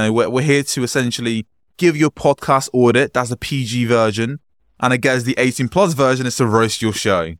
We're, we're here to essentially give you a podcast audit. That's the PG version. And I guess the 18 plus version is to roast your show.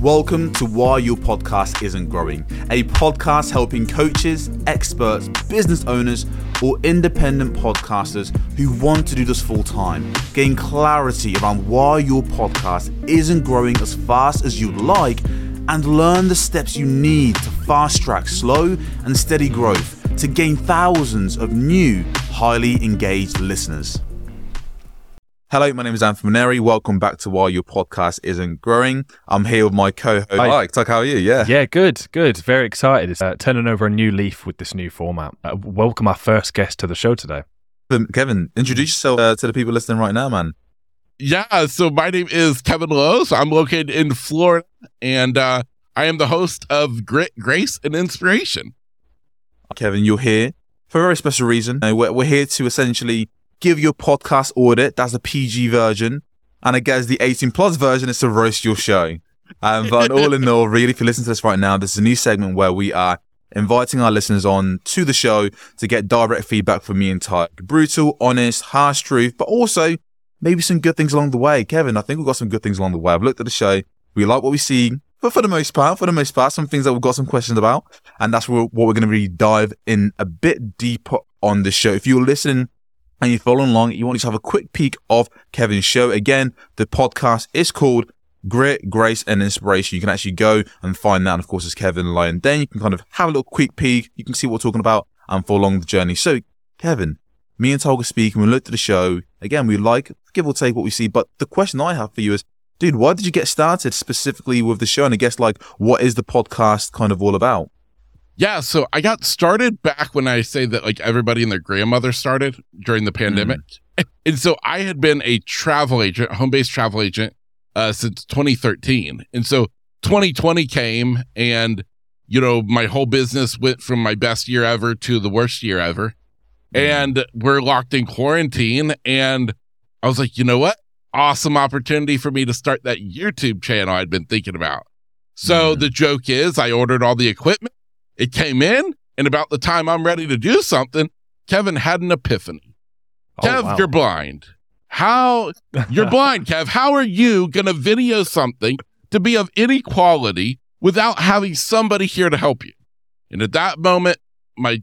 Welcome to Why Your Podcast Isn't Growing, a podcast helping coaches, experts, business owners, or independent podcasters who want to do this full time gain clarity around why your podcast isn't growing as fast as you'd like and learn the steps you need to fast track slow and steady growth to gain thousands of new, highly engaged listeners. Hello, my name is Anthony Maneri. Welcome back to Why Your Podcast Isn't Growing. I'm here with my co-host, Hi. Mike. Tuck, how are you? Yeah. Yeah, good, good. Very excited. It's uh, turning over a new leaf with this new format. Uh, welcome our first guest to the show today. Kevin, introduce yourself uh, to the people listening right now, man. Yeah, so my name is Kevin Lowe's. I'm located in Florida, and uh, I am the host of Grit, Grace, and Inspiration. Kevin, you're here for a very special reason. We're, we're here to essentially give your podcast audit. That's the PG version. And I guess the 18 plus version is to roast your show. Um, but all in all, really, if you listen to this right now, this is a new segment where we are inviting our listeners on to the show to get direct feedback from me and Ty. Brutal, honest, harsh truth, but also maybe some good things along the way. Kevin, I think we've got some good things along the way. I've looked at the show. We like what we see. But for the most part, for the most part, some things that we've got some questions about. And that's what we're going to really dive in a bit deeper on the show. If you're listening and you're following along, you want to have a quick peek of Kevin's show. Again, the podcast is called Grit, Grace, and Inspiration. You can actually go and find that. And of course, it's Kevin Lyon. Then you can kind of have a little quick peek. You can see what we're talking about and follow along the journey. So, Kevin, me and Tolga speaking, we looked at the show. Again, we like, give or take what we see. But the question I have for you is, dude, why did you get started specifically with the show? And I guess like, what is the podcast kind of all about? Yeah, so I got started back when I say that like everybody and their grandmother started during the pandemic. Mm. And so I had been a travel agent, home based travel agent, uh, since 2013. And so 2020 came and, you know, my whole business went from my best year ever to the worst year ever. Mm. And we're locked in quarantine. And I was like, you know what? Awesome opportunity for me to start that YouTube channel I'd been thinking about. So mm. the joke is, I ordered all the equipment, it came in, and about the time I'm ready to do something, Kevin had an epiphany. Oh, Kev, wow. you're blind. How you're blind, Kev? How are you going to video something to be of any quality without having somebody here to help you? And at that moment, my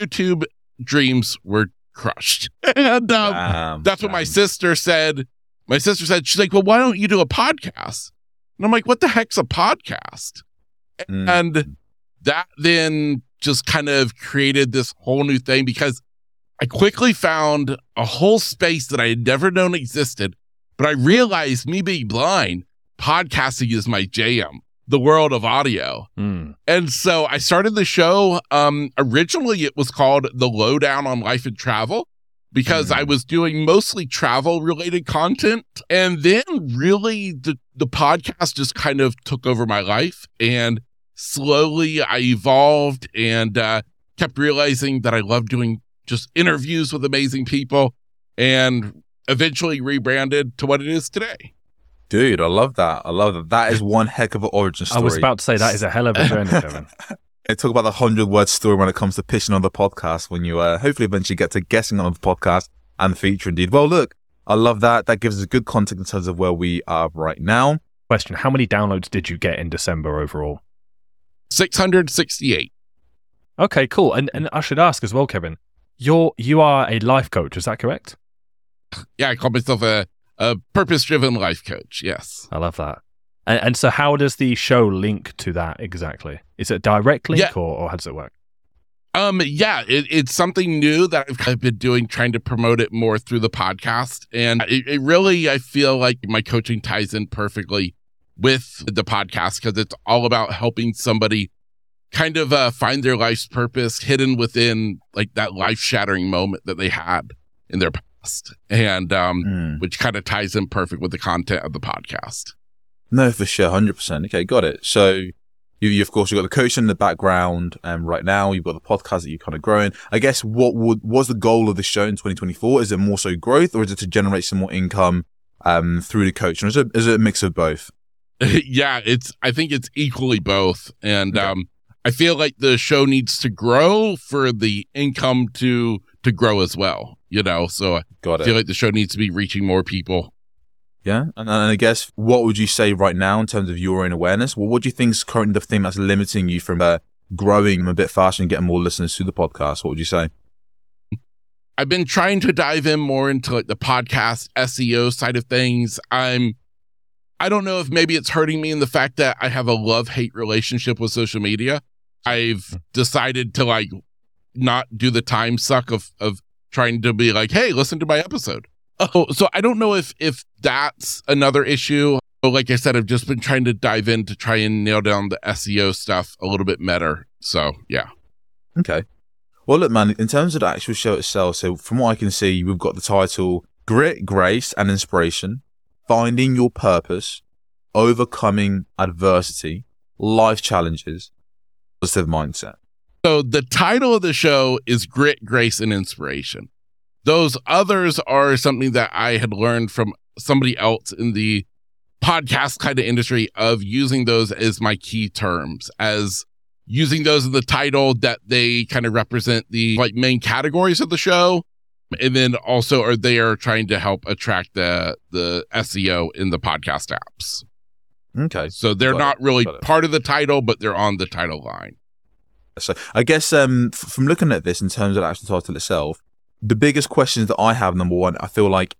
YouTube dreams were crushed. and um, that's what my sister said my sister said, she's like, well, why don't you do a podcast? And I'm like, what the heck's a podcast? Mm. And that then just kind of created this whole new thing because I quickly found a whole space that I had never known existed. But I realized me being blind, podcasting is my jam, the world of audio. Mm. And so I started the show. Um, originally, it was called The Lowdown on Life and Travel because mm-hmm. I was doing mostly travel related content. And then really the, the podcast just kind of took over my life. And slowly I evolved and uh, kept realizing that I love doing just interviews with amazing people and eventually rebranded to what it is today. Dude, I love that. I love that. That is one heck of an origin story. I was about to say that is a hell of a journey, Kevin. I talk about the hundred word story when it comes to pitching on the podcast when you uh, hopefully eventually get to guessing on the podcast and the feature indeed. Well, look, I love that. That gives us a good context in terms of where we are right now. Question How many downloads did you get in December overall? 668. Okay, cool. And and I should ask as well, Kevin, you're you are a life coach, is that correct? Yeah, I call myself a, a purpose driven life coach. Yes. I love that. And, and, so, how does the show link to that exactly? Is it a direct link, yeah. or, or how does it work? Um, yeah, it, it's something new that I've kind of been doing, trying to promote it more through the podcast, and it, it really, I feel like my coaching ties in perfectly with the podcast because it's all about helping somebody kind of uh, find their life's purpose hidden within like that life shattering moment that they had in their past, and um, mm. which kind of ties in perfect with the content of the podcast. No, for sure, hundred percent. Okay, got it. So you, you, of course, you've got the coaching in the background, and um, right now you've got the podcast that you're kind of growing. I guess what would was the goal of the show in 2024? Is it more so growth, or is it to generate some more income um, through the coaching? Or is it is it a mix of both? yeah, it's. I think it's equally both, and okay. um, I feel like the show needs to grow for the income to to grow as well. You know, so Got I it. feel like the show needs to be reaching more people. Yeah, and, and I guess what would you say right now in terms of your own awareness? Well, what do you think is currently the thing that's limiting you from uh, growing a bit faster and getting more listeners to the podcast? What would you say? I've been trying to dive in more into like the podcast SEO side of things. I'm I don't know if maybe it's hurting me in the fact that I have a love-hate relationship with social media. I've decided to like not do the time suck of of trying to be like, "Hey, listen to my episode." Oh, so I don't know if if that's another issue. But like I said, I've just been trying to dive in to try and nail down the SEO stuff a little bit better. So, yeah. Okay. Well, look, man, in terms of the actual show itself, so from what I can see, we've got the title Grit, Grace, and Inspiration Finding Your Purpose, Overcoming Adversity, Life Challenges, Positive Mindset. So the title of the show is Grit, Grace, and Inspiration. Those others are something that I had learned from somebody else in the podcast kind of industry of using those as my key terms, as using those in the title that they kind of represent the like main categories of the show. And then also are they are trying to help attract the the SEO in the podcast apps. Okay. So they're Got not it. really part of the title, but they're on the title line. So I guess um, f- from looking at this in terms of the actual title itself, the biggest questions that I have, number one, I feel like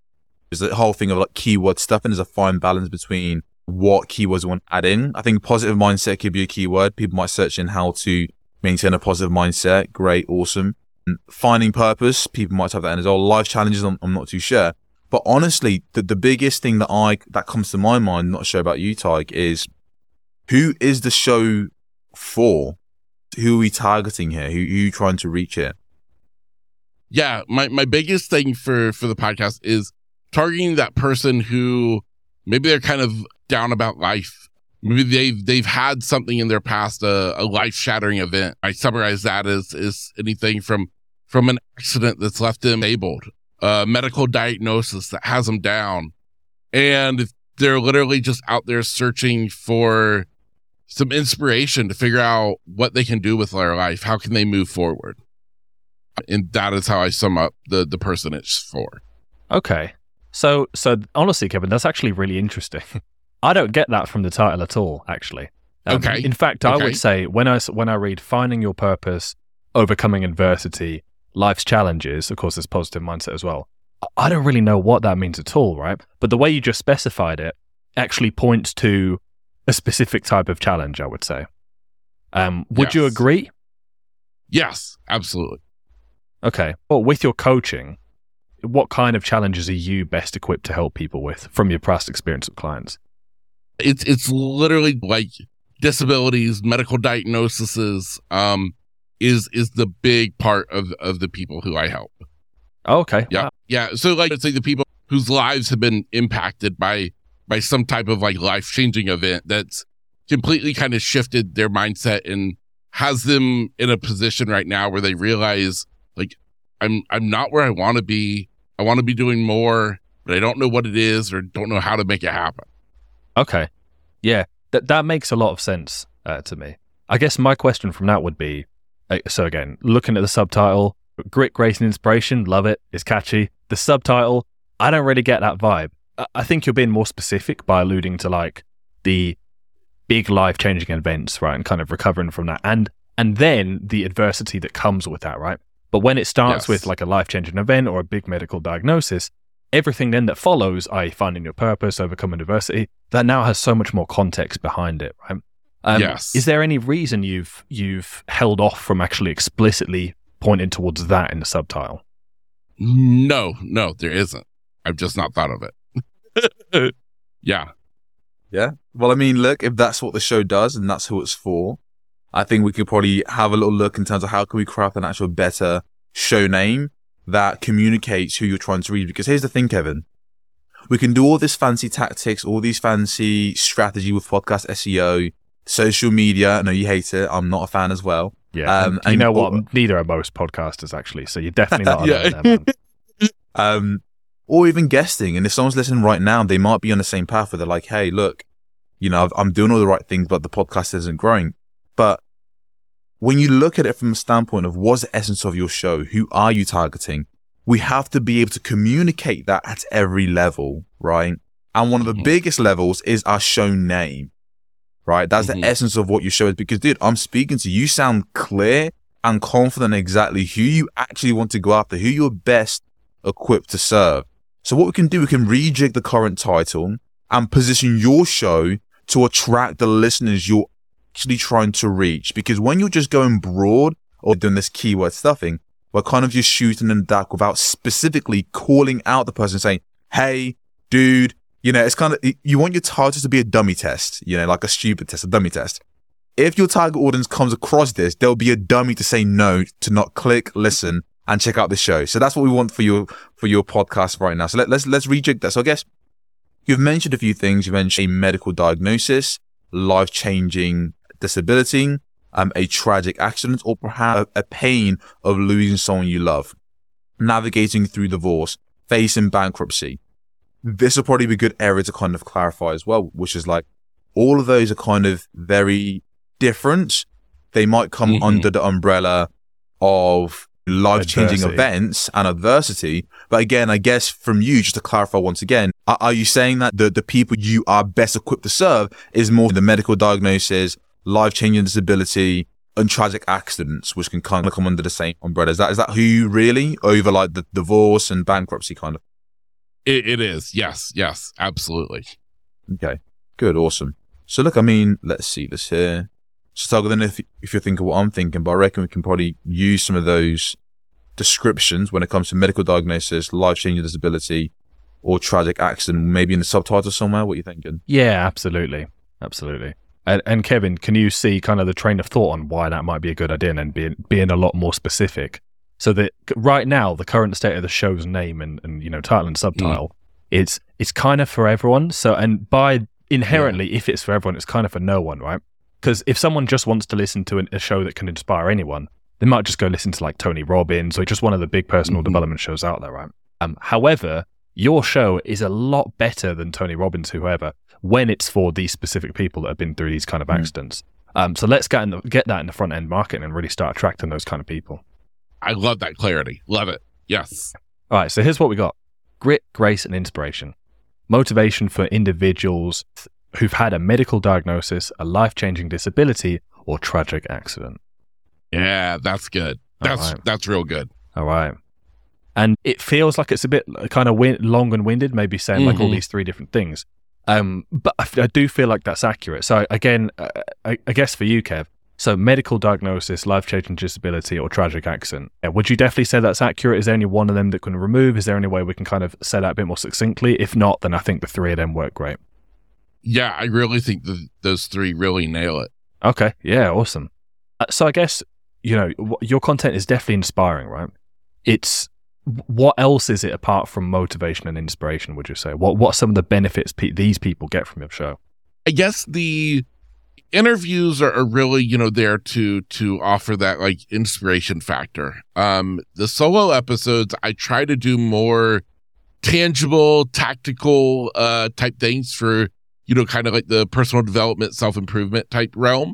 is the whole thing of like keyword stuff, and there's a fine balance between what keywords you want to add in. I think positive mindset could be a keyword. People might search in how to maintain a positive mindset. Great, awesome. And Finding purpose, people might have that in as well. Life challenges, I'm, I'm not too sure. But honestly, the, the biggest thing that I that comes to my mind, not sure about you, Tyke, is who is the show for? Who are we targeting here? Who, who are you trying to reach here? Yeah my, my biggest thing for for the podcast is targeting that person who maybe they're kind of down about life. Maybe they've they've had something in their past a, a life shattering event. I summarize that as is anything from from an accident that's left them able a medical diagnosis that has them down. And they're literally just out there searching for some inspiration to figure out what they can do with their life. How can they move forward and that is how I sum up the the person it's for. Okay. So, so honestly, Kevin, that's actually really interesting. I don't get that from the title at all. Actually. Um, Okay. In fact, I Okay. would say when I when I read "Finding Your Purpose, Overcoming Adversity, Life's Challenges," of course, there's positive mindset as well. I- I don't really know what that means at all, right? But the way you just specified it actually points to a specific type of challenge. I would say. Um, would you agree? Yes, absolutely. Okay. Well, with your coaching, what kind of challenges are you best equipped to help people with from your past experience with clients? It's it's literally like disabilities, medical diagnoses, um, is is the big part of of the people who I help. Oh, okay. Yeah, Wow. yeah. So like, it's like the people whose lives have been impacted by by some type of like life changing event that's completely kind of shifted their mindset and has them in a position right now where they realize like I'm I'm not where I want to be. I want to be doing more, but I don't know what it is or don't know how to make it happen. Okay. Yeah. That that makes a lot of sense uh, to me. I guess my question from that would be uh, so again, looking at the subtitle, grit, grace, and inspiration, love it. It's catchy. The subtitle, I don't really get that vibe. I- I think you're being more specific by alluding to like the big life changing events, right, and kind of recovering from that, and and then the adversity that comes with that, right. But when it starts Yes. with like a life changing event or a big medical diagnosis, everything then that follows, i.e., finding your purpose, overcoming adversity, that now has so much more context behind it, right? Um, Yes. Is there any reason you've you've held off from actually explicitly pointing towards that in the subtitle? No, no, there isn't. I've just not thought of it. yeah. Yeah. Well, I mean, look, if that's what the show does and that's who it's for, I think we could probably have a little look in terms of how can we craft an actual better show name that communicates who you're trying to read. Because here's the thing, Kevin. We can do all this fancy tactics, all these fancy strategy with podcast SEO, social media. I know you hate it. I'm not a fan as well. Yeah. Um, you know what? Neither are most podcasters actually. So you're definitely not Yeah. alone there, um, or even guesting. And if someone's listening right now, they might be on the same path where they're like, "Hey, look, you know, I've- I'm doing all the right things, but the podcast isn't growing." But when you look at it from a standpoint of what's the essence of your show, who are you targeting? We have to be able to communicate that at every level, right? And one of the Mhm. biggest levels is our show name, right? That's Mhm. the essence of what your show is. Because, dude, I'm speaking to you, you sound clear and confident exactly who you actually want to go after, who you're best equipped to serve. So what we can do, we can rejig the current title and position your show to attract the listeners you're actually trying to reach. Because when you're just going broad or doing this keyword stuffing, we're kind of just shooting in the dark without specifically calling out the person saying, Hey, dude, you know, it's kind of, you want your target to be a dummy test, you know, like a stupid test, a dummy test. If your target audience comes across this, there'll be a dummy to say no, to not click, listen, and check out the show. So that's what we want for your, for your podcast right now. So let, let's, let's rejig that. So I guess you've mentioned a few things. You mentioned a medical diagnosis, life changing disability, um, a tragic accident, or perhaps a pain of losing someone you love, navigating through divorce, facing bankruptcy. This will probably be a good area to kind of clarify as well, which is like all of those are kind of very different. They might come Mhm. under the umbrella of life changing events and adversity. But again, I guess from you, just to clarify once again, are, are you saying that the, the people you are best equipped to serve is more the medical diagnosis, life changing disability, and tragic accidents, which can kind of come under the same umbrella? Is that, is that who you really over like the divorce and bankruptcy kind of? It, it is. Yes. Yes. Absolutely. Okay. Good. Awesome. So look, I mean, let's see this here. So Tiger, then if, if you're thinking what I'm thinking, but I reckon we can probably use some of those descriptions when it comes to medical diagnosis, life-changing disability, or tragic accident, maybe in the subtitle somewhere. What are you thinking? Yeah, absolutely. Absolutely. And, and Kevin, can you see kind of the train of thought on why that might be a good idea and then being, being a lot more specific? So that right now, the current state of the show's name and, and you know, title and subtitle, it's, it's kind of for everyone. So, and by inherently, if it's for everyone, it's kind of for no one, right? Because if someone just wants to listen to an, a show that can inspire anyone, they might just go listen to like Tony Robbins or just one of the big personal Mhm. development shows out there, right? Um, however, your show is a lot better than Tony Robbins, whoever, when it's for these specific people that have been through these kind of Mm. accidents. Um, so let's get in the, get that in the front end market and really start attracting those kind of people. I love that clarity. Love it. Yes. All right, so here's what we got: grit, grace, and inspiration. Motivation for individuals who've had a medical diagnosis, a life-changing disability, or tragic accident. Yeah. That's good. That's right. that's real good. All right. And it feels like it's a bit kind of win- long and winded, maybe saying like all Mhm. these three different things. Um, but I, f- I do feel like that's accurate. So again, uh, I, I guess for you, Kev, so medical diagnosis, life-changing disability, or tragic accident. Yeah, would you definitely say that's accurate? Is there any one of them that can remove? Is there any way we can kind of say that a bit more succinctly? If not, then I think the three of them work great. Yeah. I really think that those three really nail it. Okay, yeah, awesome. Uh, so I guess you know w- your content is definitely inspiring, right? It's what else is it apart from motivation and inspiration? Would you say what what are some of the benefits pe- these people get from your show? I guess the interviews are, are really, you know, there to to offer that like inspiration factor. Um the solo episodes I try to do more tangible, tactical uh type things for, you know, kind of like the personal development, self-improvement type realm.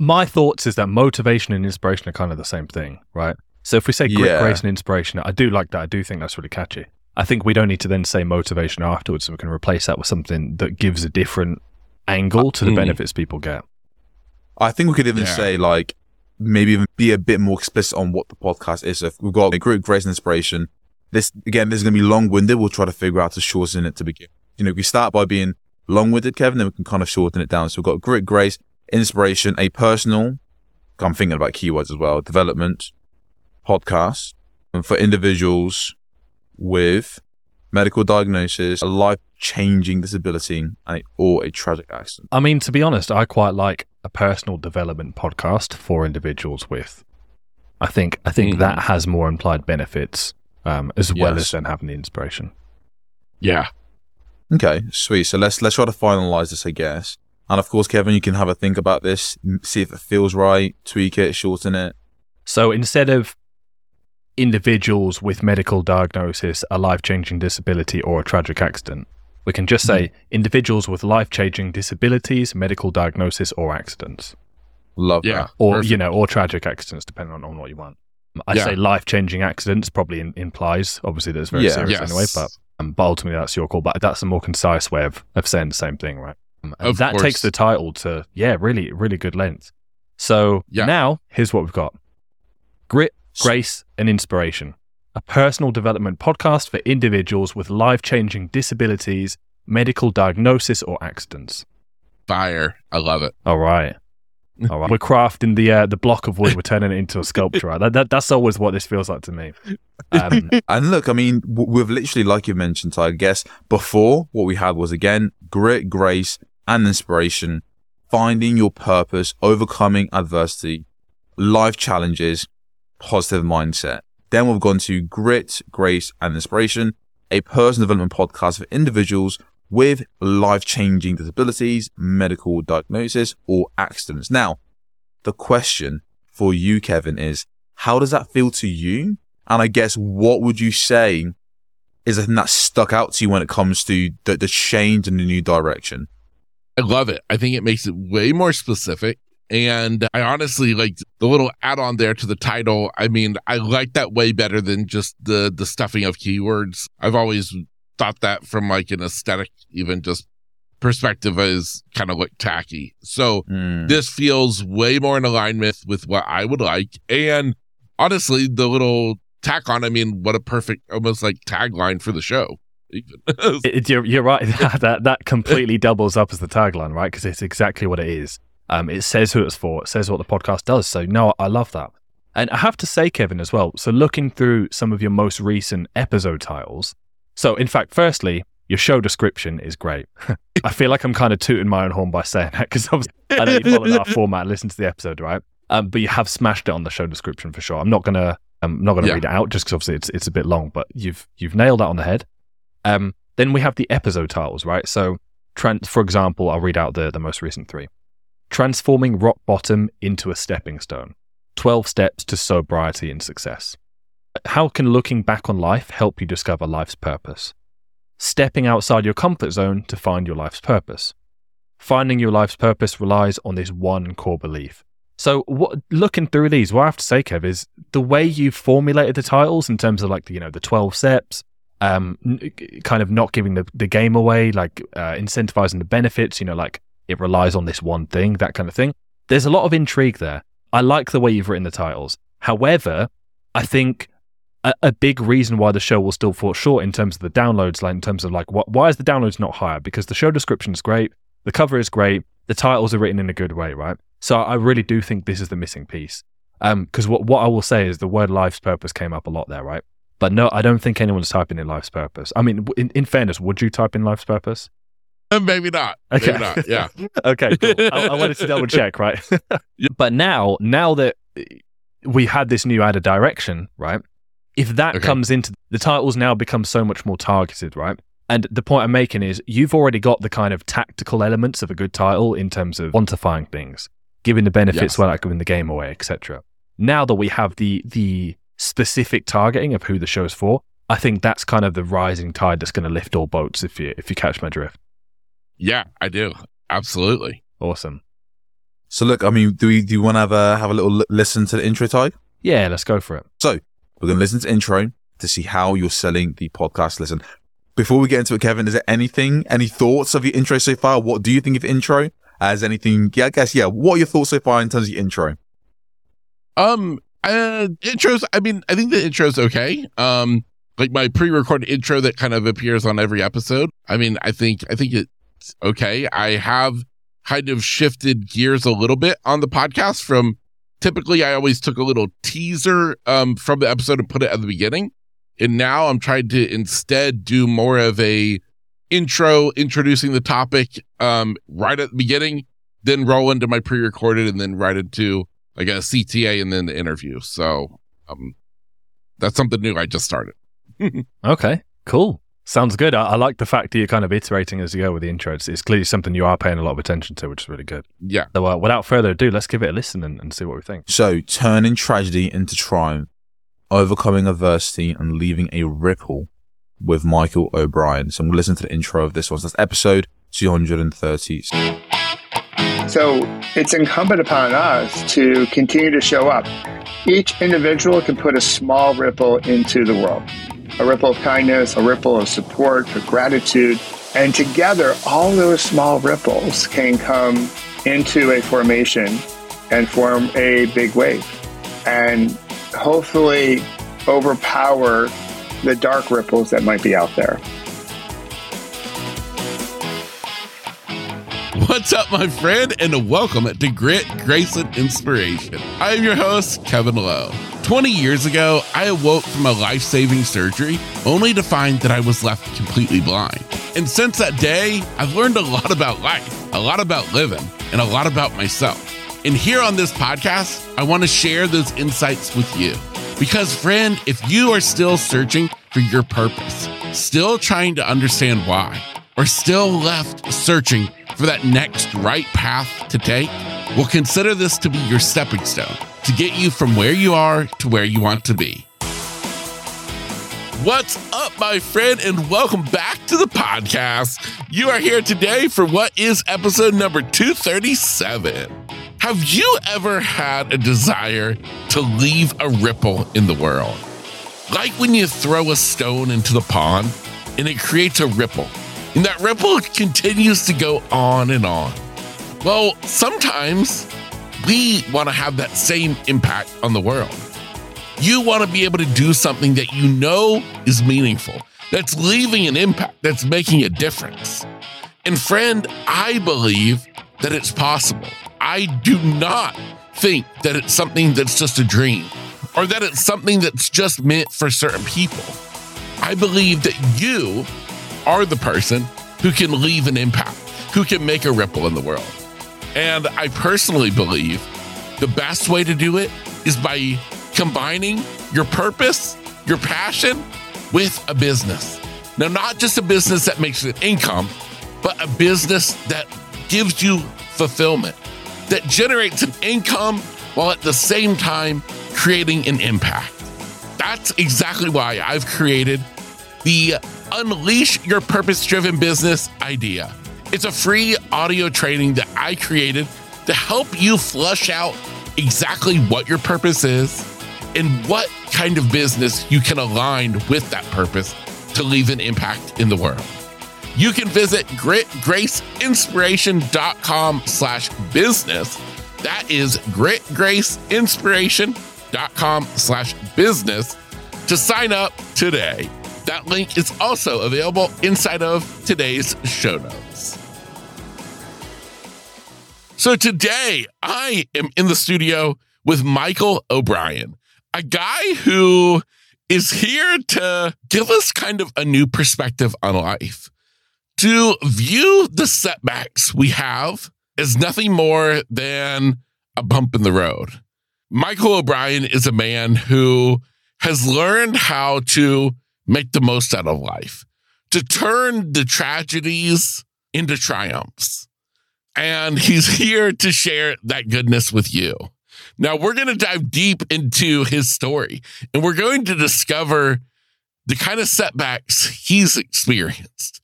My thoughts is that motivation and inspiration are kind of the same thing, right? So if we say grit, Yeah. grace, and inspiration, I do like that. I do think that's really catchy. I think we don't need to then say motivation afterwards, so we can replace that with something that gives a different angle to the Mm. benefits people get. I think we could even Yeah. say like maybe even be a bit more explicit on what the podcast is. So if we've got a group, grace, and inspiration. This again, this is going to be long-winded. We'll try to figure out to shorten it to begin. You know, if we start by being long-winded, Kevin, then we can kind of shorten it down. So we've got grit, grace, inspiration, a personal. I'm thinking about keywords as well. Development, podcast, and for individuals with medical diagnosis, a life-changing disability, and or a tragic accident. I mean, to be honest, I quite like a personal development podcast for individuals with. I think I think Mhm. that has more implied benefits um, as well as then having the inspiration. Yeah. Okay, sweet. So let's let's try to finalize this, I guess. And of course, Kevin, you can have a think about this, m- see if it feels right, tweak it, shorten it. So instead of individuals with medical diagnosis, a life changing disability, or a tragic accident, we can just say individuals with life changing disabilities, medical diagnosis, or accidents. Love Yeah. that. or Perfect. you know, or tragic accidents, depending on, on what you want. I Yeah. say life changing accidents probably in, implies obviously that it's very Yeah. serious Yes. anyway, but um, but ultimately that's your call. But that's a more concise way of, of saying the same thing, right? Um, and Of that course. takes the title to yeah, really really good length. So Yeah. now here's what we've got: grit, grace, and inspiration. A personal development podcast for individuals with life changing disabilities, medical diagnosis, or accidents. Fire. I love it. All right. All right. We're crafting the uh, the block of wood. We're turning it into a sculpture. Right? That, that that's always what this feels like to me. Um, And look, I mean, we've literally, like you mentioned, I guess before what we had was again grit, grace, and inspiration, finding your purpose, overcoming adversity, life challenges, positive mindset. Then we've gone to grit, grace, and inspiration, a personal development podcast for individuals with life changing disabilities, medical diagnosis, or accidents. Now, the question for you, Kevin, is how does that feel to you? And I guess what would you say is the thing that stuck out to you when it comes to the, the change in the new direction? I love it. I think it makes it way more specific. And I honestly like the little add on there to the title. I mean, I like that way better than just the the stuffing of keywords. I've always thought that from like an aesthetic, even just perspective is kind of like tacky. So Hmm. this feels way more in alignment with what I would like. And honestly, the little tack on, I mean, what a perfect almost like tagline for the show. It- you're, you're right. that that completely doubles up as the tagline, right? Because it's exactly what it is. Um, it says who it's for. It says what the podcast does. So no, I love that. And I have to say, Kevin, as well. So looking through some of your most recent episode titles. So in fact, firstly, your show description is great. I feel like I'm kind of tooting my own horn by saying that because obviously I know you followed our format, and listen to the episode, right? Um, but you have smashed it on the show description for sure. I'm not gonna, I'm not gonna Yeah. read it out just because obviously it's it's a bit long, but you've you've nailed that on the head. Um, then we have the episode titles, right? So, tran- for example, I'll read out the the most recent three: transforming rock bottom into a stepping stone, twelve steps to sobriety and success. How can looking back on life help you discover life's purpose? Stepping outside your comfort zone to find your life's purpose. Finding your life's purpose relies on this one core belief. So, what, looking through these, what I have to say, Kev, is the way you've formulated the titles in terms of like the, you know the twelve steps, um, kind of not giving the, the game away, like uh, incentivizing the benefits. You know, like it relies on this one thing, that kind of thing. There's a lot of intrigue there. I like the way you've written the titles. However, I think a, a big reason why the show will still fall short in terms of the downloads, like in terms of like why is the downloads not higher? Because the show description is great, the cover is great, the titles are written in a good way, right? So I really do think this is the missing piece. Um, because what what I will say is the word life's purpose came up a lot there, right? But no, I don't think anyone's typing in life's purpose. I mean, in, in fairness, would you type in life's purpose? Maybe not. Maybe not. Yeah. okay, cool. I, I wanted to double check, right? But now, now that we had this new added direction, right? If that Okay. comes into the titles now become so much more targeted, right? And the point I'm making is you've already got the kind of tactical elements of a good title in terms of quantifying things, giving the benefits Yes. without giving the game away, etc. Now that we have the the specific targeting of who the show's for, I think that's kind of the rising tide that's going to lift all boats. If you if you catch my drift, Yeah, I do. Absolutely. awesome. So look, I mean, do we do you want to have a have a little li- listen to the intro type? Yeah, let's go for it. So we're going to listen to intro to see how you're selling the podcast. Listen, before we get into it, Kevin, is there anything, any thoughts of your intro so far? What do you think of intro? As anything, yeah, I guess, yeah. What are your thoughts so far in terms of your intro? Um, uh, intros. I mean, I think the intro's okay. Um, like my pre-recorded intro that kind of appears on every episode. I mean, I think I think it's okay. I have kind of shifted gears a little bit on the podcast from typically I always took a little teaser um from the episode and put it at the beginning. And now I'm trying to instead do more of a intro introducing the topic um right at the beginning, then roll into my pre-recorded and then right into like a CTA and then the interview. So um that's something new I just started. Okay, cool. Sounds good. I, I like the fact that you're kind of iterating as you go with the intro. It's, it's clearly something you are paying a lot of attention to, which is really good. Yeah. So, uh, without further ado, let's give it a listen and, and see what we think. So, turning tragedy into triumph, overcoming adversity, and leaving a ripple with Michael O'Brien. So, I'm going to listen to the intro of this one. So that's episode 230. So it's incumbent upon us to continue to show up. Each individual can put a small ripple into the world a ripple of kindness, a ripple of support, of gratitude. And together, all those small ripples can come into a formation and form a big wave. And hopefully overpower the dark ripples that might be out there. What's up, my friend, and welcome to Grit, Grace, and Inspiration. I am your host, Kevin Lowe. 20 years ago, I awoke from a life saving surgery only to find that I was left completely blind. And since that day, I've learned a lot about life, a lot about living, and a lot about myself. And here on this podcast, I want to share those insights with you. Because, friend, if you are still searching for your purpose, still trying to understand why, or still left searching for that next right path to take, well, consider this to be your stepping stone to get you from where you are to where you want to be. What's up, my friend, and welcome back to the podcast. You are here today for what is episode number 237. Have you ever had a desire to leave a ripple in the world? Like when you throw a stone into the pond and it creates a ripple and that ripple continues to go on and on. Well, sometimes we want to have that same impact on the world. You want to be able to do something that you know is meaningful, that's leaving an impact, that's making a difference. And friend, I believe that it's possible. I do not think that it's something that's just a dream or that it's something that's just meant for certain people. I believe that you are the person who can leave an impact, who can make a ripple in the world. And I personally believe the best way to do it is by combining your purpose, your passion with a business. Now, not just a business that makes an income, but a business that gives you fulfillment, that generates an income while at the same time creating an impact. That's exactly why I've created the Unleash Your Purpose Driven Business idea. It's a free audio training that I created to help you flush out exactly what your purpose is and what kind of business you can align with that purpose to leave an impact in the world. You can visit gritgraceinspiration.com slash business. That is gritgraceinspiration.com slash business to sign up today. That link is also available inside of today's show notes. So today I am in the studio with Michael O'Brien, a guy who is here to give us kind of a new perspective on life, to view the setbacks we have as nothing more than a bump in the road. Michael O'Brien is a man who has learned how to make the most out of life, to turn the tragedies into triumphs. And he's here to share that goodness with you. Now, we're going to dive deep into his story and we're going to discover the kind of setbacks he's experienced.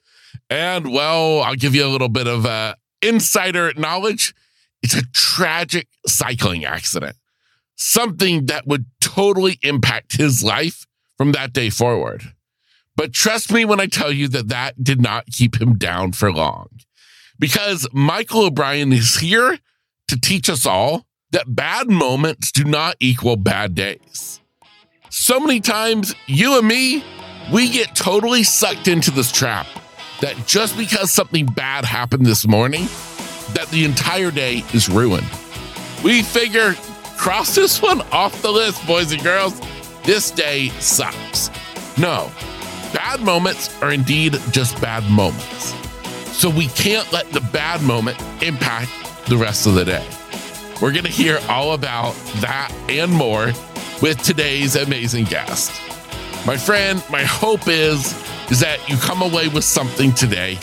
And well, I'll give you a little bit of uh, insider knowledge. It's a tragic cycling accident, something that would totally impact his life from that day forward. But trust me when I tell you that that did not keep him down for long. Because Michael O'Brien is here to teach us all that bad moments do not equal bad days. So many times, you and me, we get totally sucked into this trap that just because something bad happened this morning, that the entire day is ruined. We figure, cross this one off the list, boys and girls. This day sucks. No, bad moments are indeed just bad moments. So we can't let the bad moment impact the rest of the day. We're going to hear all about that and more with today's amazing guest. My friend, my hope is is that you come away with something today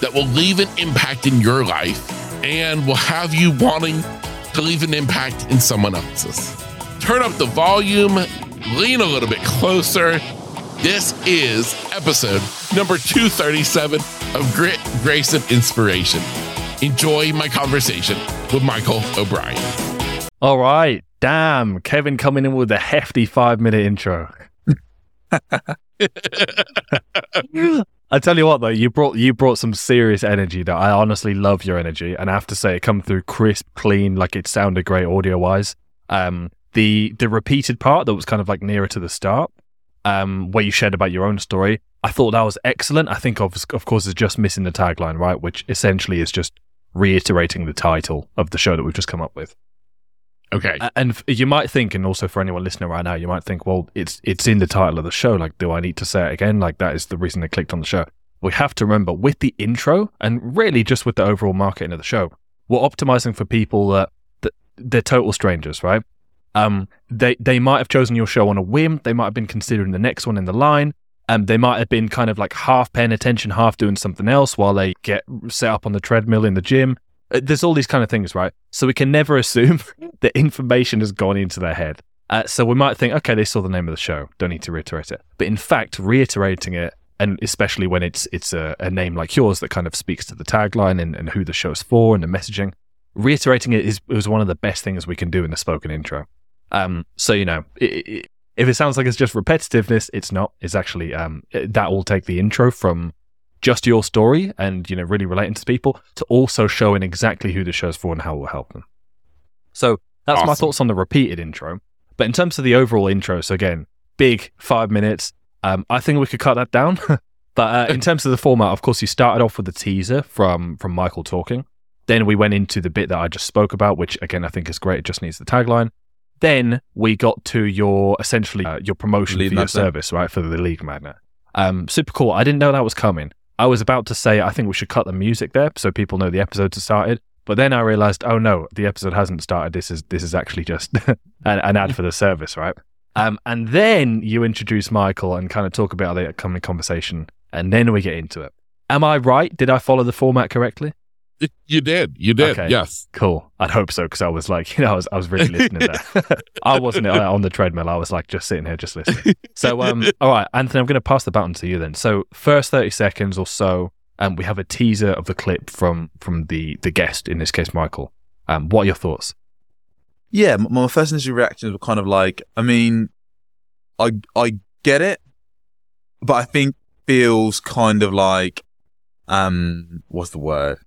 that will leave an impact in your life and will have you wanting to leave an impact in someone else's. Turn up the volume, lean a little bit closer. This is episode number 237 of Grit, Grace, and Inspiration. enjoy my conversation with Michael O'Brien. All right. Damn. Kevin coming in with a hefty five minute intro. I tell you what though, you brought you brought some serious energy that I honestly love your energy and I have to say it come through crisp, clean, like it sounded great audio wise. Um the the repeated part that was kind of like nearer to the start, um, where you shared about your own story, I thought that was excellent. I think of of course is just missing the tagline, right? Which essentially is just reiterating the title of the show that we've just come up with. Okay. And you might think, and also for anyone listening right now, you might think, well, it's it's in the title of the show. Like, do I need to say it again? Like, that is the reason they clicked on the show. We have to remember with the intro, and really just with the overall marketing of the show, we're optimizing for people that, that they're total strangers, right? Um, they they might have chosen your show on a whim. They might have been considering the next one in the line. Um, they might have been kind of like half paying attention, half doing something else while they get set up on the treadmill in the gym. Uh, there's all these kind of things, right? So we can never assume that information has gone into their head. Uh, so we might think, okay, they saw the name of the show, don't need to reiterate it. But in fact, reiterating it, and especially when it's it's a, a name like yours that kind of speaks to the tagline and, and who the show's for and the messaging, reiterating it is was one of the best things we can do in a spoken intro. Um, so you know, it, it, if it sounds like it's just repetitiveness, it's not. It's actually um, that will take the intro from just your story and you know really relating to people to also showing exactly who the show's for and how it will help them. So that's awesome. my thoughts on the repeated intro. But in terms of the overall intro, so again, big five minutes. Um, I think we could cut that down. but uh, in terms of the format, of course, you started off with the teaser from from Michael talking. Then we went into the bit that I just spoke about, which again I think is great. It just needs the tagline. Then we got to your essentially uh, your promotion for your service, right, for the Lead Magnet. Um, super cool. I didn't know that was coming. I was about to say I think we should cut the music there so people know the episode has started. But then I realized, oh no, the episode hasn't started. This is this is actually just an, an, ad for the service, right? Um, and then you introduce Michael and kind of talk about the upcoming conversation, and then we get into it. Am I right? Did I follow the format correctly? You did. You did. Okay. Yes. Cool. I'd hope so because I was like, you know, I was, I was really listening there. I wasn't uh, on the treadmill. I was like just sitting here, just listening. So, um, all right, Anthony, I'm going to pass the baton to you then. So, first 30 seconds or so, um, we have a teaser of the clip from from the the guest, in this case, Michael. Um, what are your thoughts? Yeah, my first initial reactions were kind of like, I mean, I I get it, but I think feels kind of like, um, what's the word?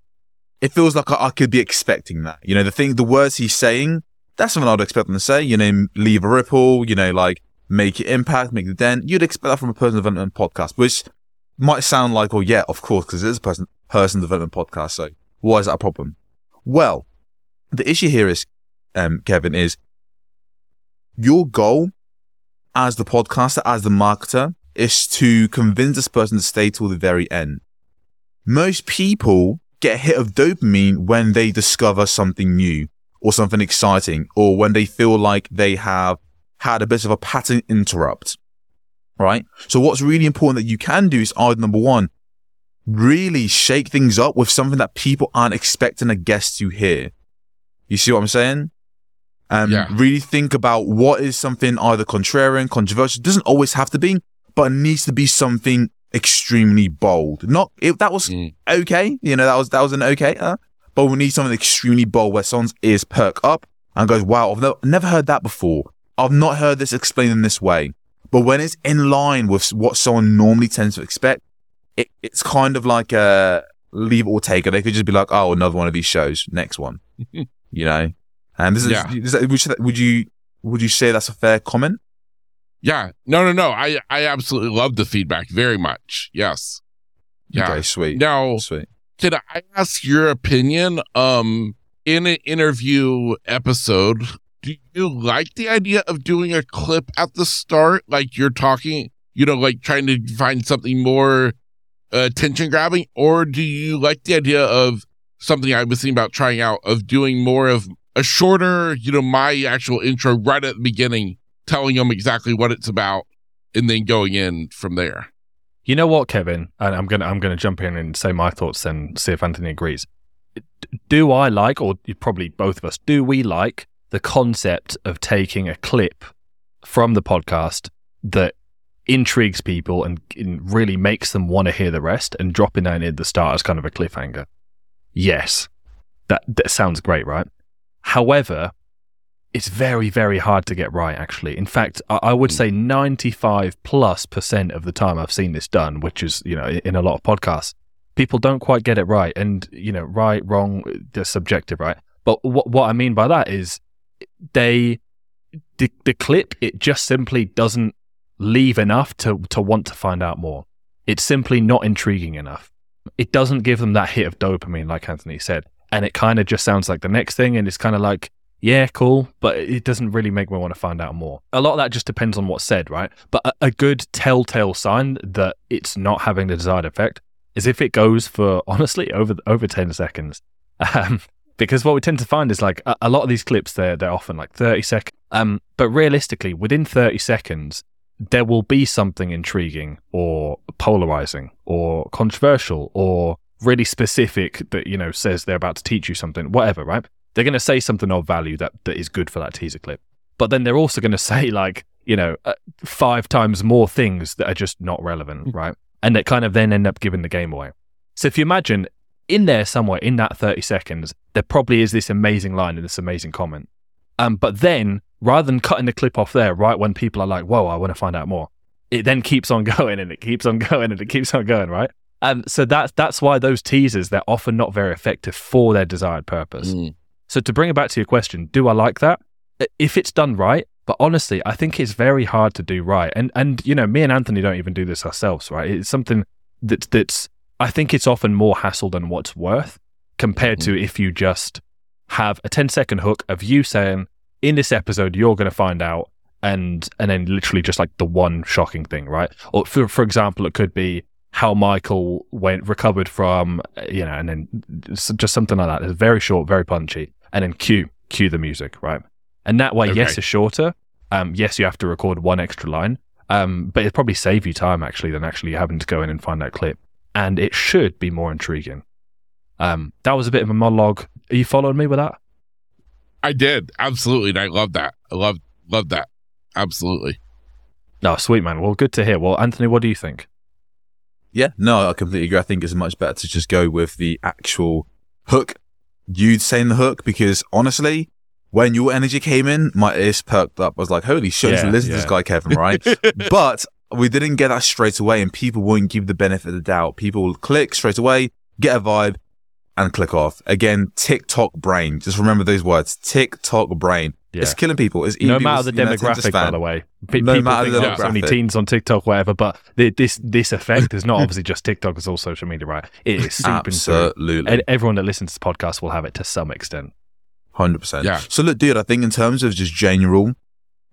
It feels like I, I, could be expecting that. You know, the thing, the words he's saying, that's something I'd expect them to say. You know, leave a ripple, you know, like make it impact, make the dent. You'd expect that from a personal development podcast, which might sound like, oh yeah, of course, because it is a person, person development podcast. So why is that a problem? Well, the issue here is, um, Kevin, is your goal as the podcaster, as the marketer, is to convince this person to stay till the very end. Most people get a hit of dopamine when they discover something new or something exciting or when they feel like they have had a bit of a pattern interrupt. Right? So what's really important that you can do is either number one, really shake things up with something that people aren't expecting a guest to hear. You see what I'm saying? Um, yeah. really think about what is something either contrarian, controversial. Doesn't always have to be, but it needs to be something extremely bold. Not it, that was mm. okay, you know, that was that was an okay, uh, but we need something extremely bold where someone's ears perk up and goes, "Wow, I've no, never heard that before. I've not heard this explained in this way." But when it's in line with what someone normally tends to expect, it, it's kind of like a leave it or take it. They could just be like, "Oh, another one of these shows, next one," you know. And this is, yeah. is that, would you would you say that's a fair comment? Yeah. No, no, no. I, I absolutely love the feedback very much. Yes. Yeah. Okay, sweet. Now, sweet. Can I ask your opinion? Um, in an interview episode, do you like the idea of doing a clip at the start? Like you're talking, you know, like trying to find something more uh, attention grabbing? Or do you like the idea of something I was thinking about trying out of doing more of a shorter, you know, my actual intro right at the beginning telling them exactly what it's about and then going in from there. You know what, Kevin? And I'm gonna I'm gonna jump in and say my thoughts and see if Anthony agrees. Do I like, or probably both of us, do we like the concept of taking a clip from the podcast that intrigues people and really makes them want to hear the rest and dropping that in at the start as kind of a cliffhanger? Yes. that, that sounds great, right? However, it's very, very hard to get right, actually. In fact, I, I would hmm. say 95 plus percent of the time I've seen this done, which is, you know, in a lot of podcasts, people don't quite get it right. And, you know, right, wrong, they're subjective, right? But what, what I mean by that is they, the, the clip, it just simply doesn't leave enough to, to want to find out more. It's simply not intriguing enough. It doesn't give them that hit of dopamine, like Anthony said. And it kind of just sounds like the next thing. And it's kind of like, yeah, cool, but it doesn't really make me want to find out more. A lot of that just depends on what's said, right? But a, a good telltale sign that it's not having the desired effect is if it goes for honestly over over ten seconds. Um, because what we tend to find is like a, a, lot of these clips they're they're often like thirty seconds. Um, but realistically, within thirty seconds, there will be something intriguing or polarizing or controversial or really specific that you know says they're about to teach you something, whatever, right? They're going to say something of value that, that is good for that teaser clip. But then they're also going to say, like, you know, uh, five times more things that are just not relevant, mm. right? And that kind of then end up giving the game away. So if you imagine in there somewhere in that 30 seconds, there probably is this amazing line and this amazing comment. Um, but then rather than cutting the clip off there, right when people are like, whoa, I want to find out more, it then keeps on going and it keeps on going and it keeps on going, right? And so that's that's why those teasers they're often not very effective for their desired purpose. Mm. So to bring it back to your question, do I like that? If it's done right, but honestly, I think it's very hard to do right. And and you know, me and Anthony don't even do this ourselves, right? It's something that's that's I think it's often more hassle than what's worth compared mm-hmm. to if you just have a 10 second hook of you saying, in this episode, you're going to find out, and and then literally just like the one shocking thing, right? Or for for example, it could be how Michael went recovered from, you know, and then just something like that. It's very short, very punchy and then cue cue the music, right? And that way, okay. yes, it's shorter. Um, yes, you have to record one extra line, um, but it probably save you time actually than actually having to go in and find that clip. And it should be more intriguing. Um, that was a bit of a monologue. Are you following me with that? I did absolutely, and I love that. I love love that absolutely. No, oh, sweet man. Well, good to hear. Well, Anthony, what do you think? Yeah, no, I completely agree. I think it's much better to just go with the actual hook you'd saying the hook because honestly, when your energy came in, my ears perked up. I was like, holy shit, yeah, listen yeah. to this guy, Kevin, right? but we didn't get that straight away and people wouldn't give the benefit of the doubt. People will click straight away, get a vibe and click off. Again, TikTok brain. Just remember those words. TikTok brain. Yeah. It's killing people. It's no matter the demographic, by the way. P- no people think there's only teens on TikTok, whatever. But the, this this effect is not obviously just TikTok; it's all social media, right? It is super absolutely. And everyone that listens to the podcast will have it to some extent. Hundred percent. Yeah. So look, dude, I think in terms of just general.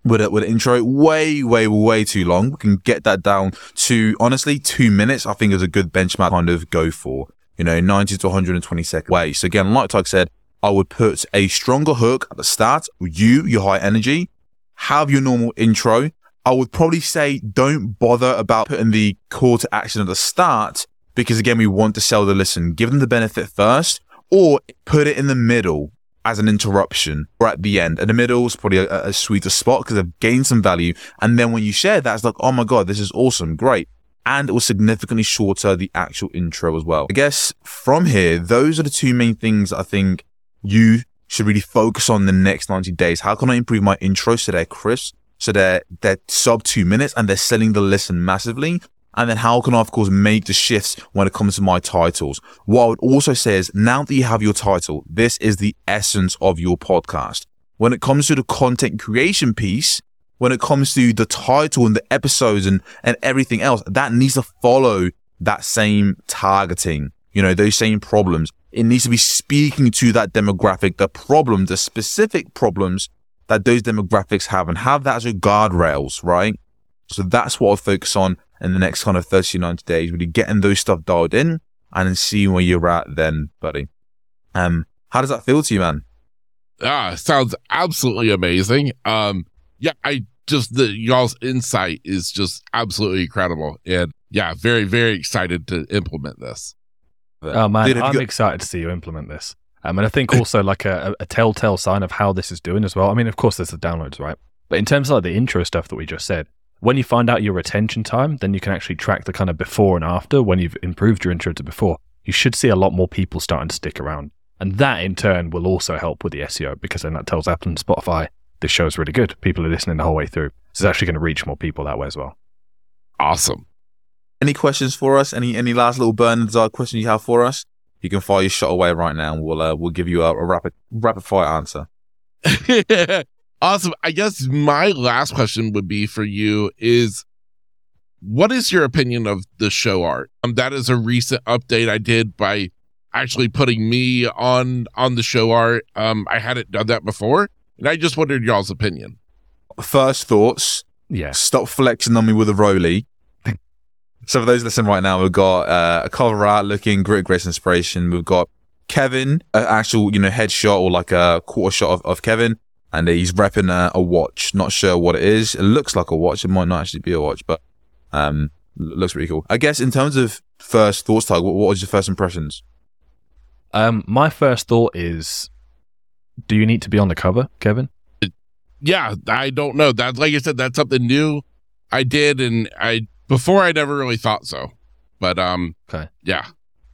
With it, with an intro, way, way, way too long. We can get that down to honestly two minutes. I think is a good benchmark kind of go for. You know, 90 to 120 second way. So again, like Tug said, I would put a stronger hook at the start. You, your high energy, have your normal intro. I would probably say don't bother about putting the call to action at the start because again, we want to sell the listen. Give them the benefit first or put it in the middle as an interruption or at the end. And the middle is probably a, a sweeter spot because they've gained some value. And then when you share that, it's like, oh my God, this is awesome. Great. And it was significantly shorter, the actual intro as well. I guess from here, those are the two main things I think you should really focus on the next 90 days. How can I improve my intro so they're crisp, so they're, they're sub two minutes and they're selling the listen massively? And then how can I, of course, make the shifts when it comes to my titles? What I would also say is now that you have your title, this is the essence of your podcast. When it comes to the content creation piece, when it comes to the title and the episodes and, and everything else, that needs to follow that same targeting, you know, those same problems it needs to be speaking to that demographic, the problem, the specific problems that those demographics have and have that as your guardrails, right? So that's what I'll focus on in the next kind of 30, 90 days, really getting those stuff dialed in and then seeing where you're at then, buddy. Um, how does that feel to you, man? Ah, sounds absolutely amazing. Um, yeah, I just the y'all's insight is just absolutely incredible, and yeah, very very excited to implement this. Oh man, I'm got- excited to see you implement this. Um, and I think also like a, a, telltale sign of how this is doing as well. I mean, of course, there's the downloads, right? But in terms of like the intro stuff that we just said, when you find out your retention time, then you can actually track the kind of before and after when you've improved your intro to before. You should see a lot more people starting to stick around. And that in turn will also help with the SEO because then that tells Apple and Spotify this show's really good. People are listening the whole way through. So it's actually going to reach more people that way as well. Awesome. Any questions for us? Any any last little burning desire questions you have for us? You can fire your shot away right now, and we'll uh, we'll give you a, a rapid rapid fire answer. awesome. I guess my last question would be for you is what is your opinion of the show art? Um, that is a recent update I did by actually putting me on on the show art. Um, I hadn't done that before, and I just wondered y'all's opinion. First thoughts. Yeah. Stop flexing on me with a Roly. So for those listening right now, we've got uh, a cover art looking Grit Grace inspiration. We've got Kevin, an actual you know headshot or like a quarter shot of, of Kevin, and he's repping a, a watch. Not sure what it is. It looks like a watch. It might not actually be a watch, but um, looks pretty cool. I guess in terms of first thoughts, Tug, what, what was your first impressions? Um, my first thought is, do you need to be on the cover, Kevin? Yeah, I don't know. That's like I said, that's something new I did, and I before I never really thought so, but um, Okay. yeah,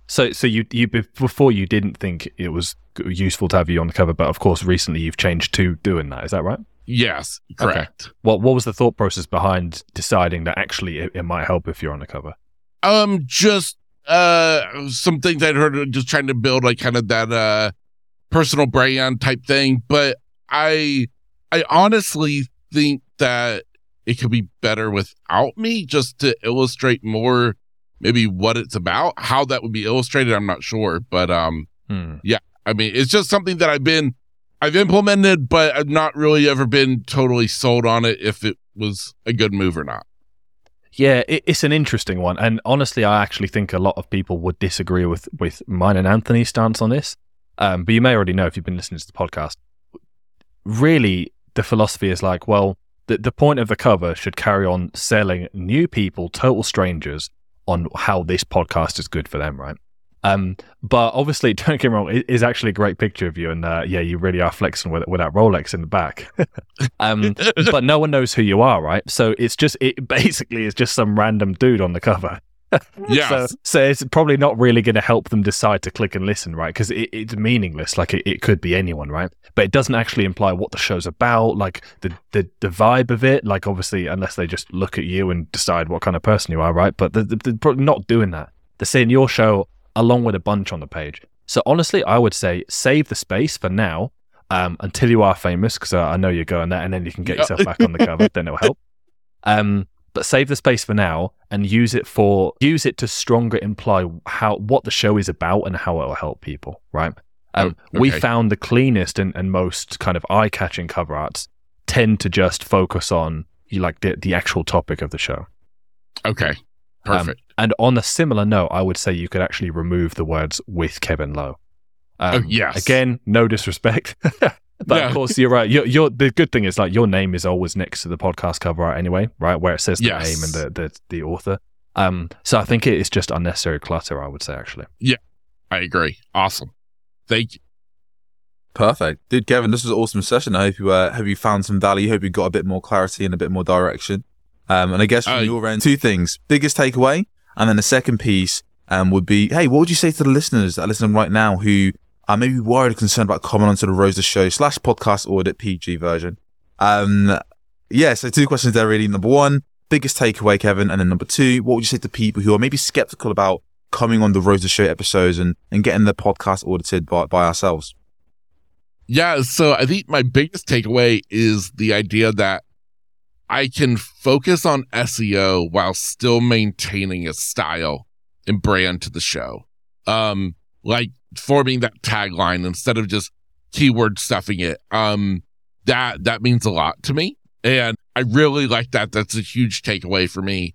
So, so you you before you didn't think it was useful to have you on the cover, but of course recently you've changed to doing that. Is that right? yes, correct. What what was the thought process behind deciding that actually it, it might help if you're on the cover? Um, just uh, some things I'd heard, just trying to build like kind of that uh personal brand type thing, but I I honestly think that it could be better without me just to illustrate more maybe what it's about. How that would be illustrated, I'm not sure. But um Hmm. I mean it's just something that I've been I've implemented, but I've not really ever been totally sold on it if it was a good move or not. Yeah, it's an interesting one, and honestly, I actually think a lot of people would disagree with with mine and Anthony's stance on this. Um, but you may already know if you've been listening to the podcast. Really, the philosophy is like, well, the the point of the cover should carry on selling new people, total strangers, on how this podcast is good for them, right? Um, but obviously, don't get me wrong, it is actually a great picture of you, and uh, yeah, you really are flexing with with that Rolex in the back. um, but no one knows who you are, right? So it's just it basically is just some random dude on the cover. Yes. So, so it's probably not really going to help them decide to click and listen, right? Because it, it's meaningless. Like it, it could be anyone, right? But it doesn't actually imply what the show's about, like the, the the vibe of it. Like obviously, unless they just look at you and decide what kind of person you are, right? But they're, they're probably not doing that. They're seeing your show along with a bunch on the page. So honestly, I would say save the space for now um, until you are famous, because I know you're going there, and then you can get yourself back on the cover. then it'll help. Um, but save the space for now and use it for use it to stronger imply how what the show is about and how it will help people. Right? Um, Oh, We found the cleanest and, and most kind of eye catching cover arts tend to just focus on you like the the actual topic of the show. Okay. Perfect. And on a similar note, I would say you could actually remove the words with Kevin Lowe. Um, Oh, yes. Again, no disrespect. but Yeah. of course, you're right. You're, you're, the good thing is like your name is always next to the podcast cover art anyway, right? Where it says the Yes. name and the, the, the author. Um, so I think it is just unnecessary clutter, I would say, actually. Yeah, I agree. Awesome. Thank you. Perfect, dude. Kevin, this was an awesome session. I hope you uh, hope you found some value. Hope you got a bit more clarity and a bit more direction. Um, and I guess from Uh, your end, two things: biggest takeaway, and then the second piece um, would be, hey, what would you say to the listeners that are listening right now who are maybe worried or concerned about coming onto the Roast The Show slash podcast audit PG version? Um, yeah. So two questions there, really. Number one, biggest takeaway, Kevin, and then number two, what would you say to people who are maybe skeptical about coming on the Roast The Show episodes and, and getting the podcast audited by, by ourselves? Yeah, so I think my biggest takeaway is the idea that I can focus on SEO while still maintaining a style and brand to the show. Um, like forming that tagline instead of just keyword stuffing it. Um, that that means a lot to me. And I really like that. That's a huge takeaway for me.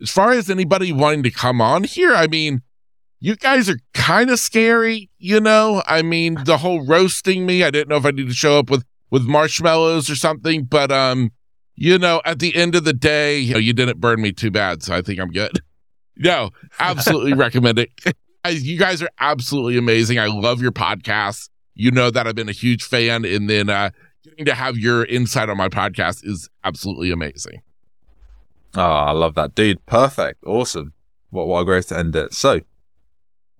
As far as anybody wanting to come on here, I mean, you guys are kind of scary, you know? I mean, the whole roasting me, I didn't know if I need to show up with with marshmallows or something, but um, you know, at the end of the day, you, know, you didn't burn me too bad, so I think I'm good. No, absolutely recommend it. You guys are absolutely amazing. I love your podcast. You know that I've been a huge fan, and then uh getting to have your insight on my podcast is absolutely amazing. Oh, I love that, dude. Perfect. Awesome. What, what a great to end it. So,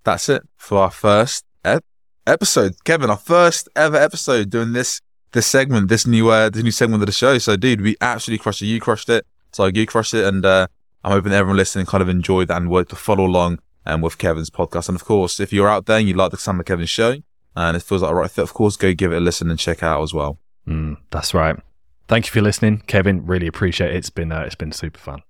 that's it for our first ep- episode, Kevin. Our first ever episode doing this this segment, this new uh, this new segment of the show. So, dude, we absolutely crushed it. You crushed it. So you crushed it, and uh, I'm hoping everyone listening kind of enjoyed that and worked to follow along um, with Kevin's podcast. And of course, if you're out there and you like the sound of Kevin's show and it feels like a right fit, of course, go give it a listen and check out as well. Mm, that's right. Thank you for listening, Kevin. Really appreciate it. It's been uh, it's been super fun.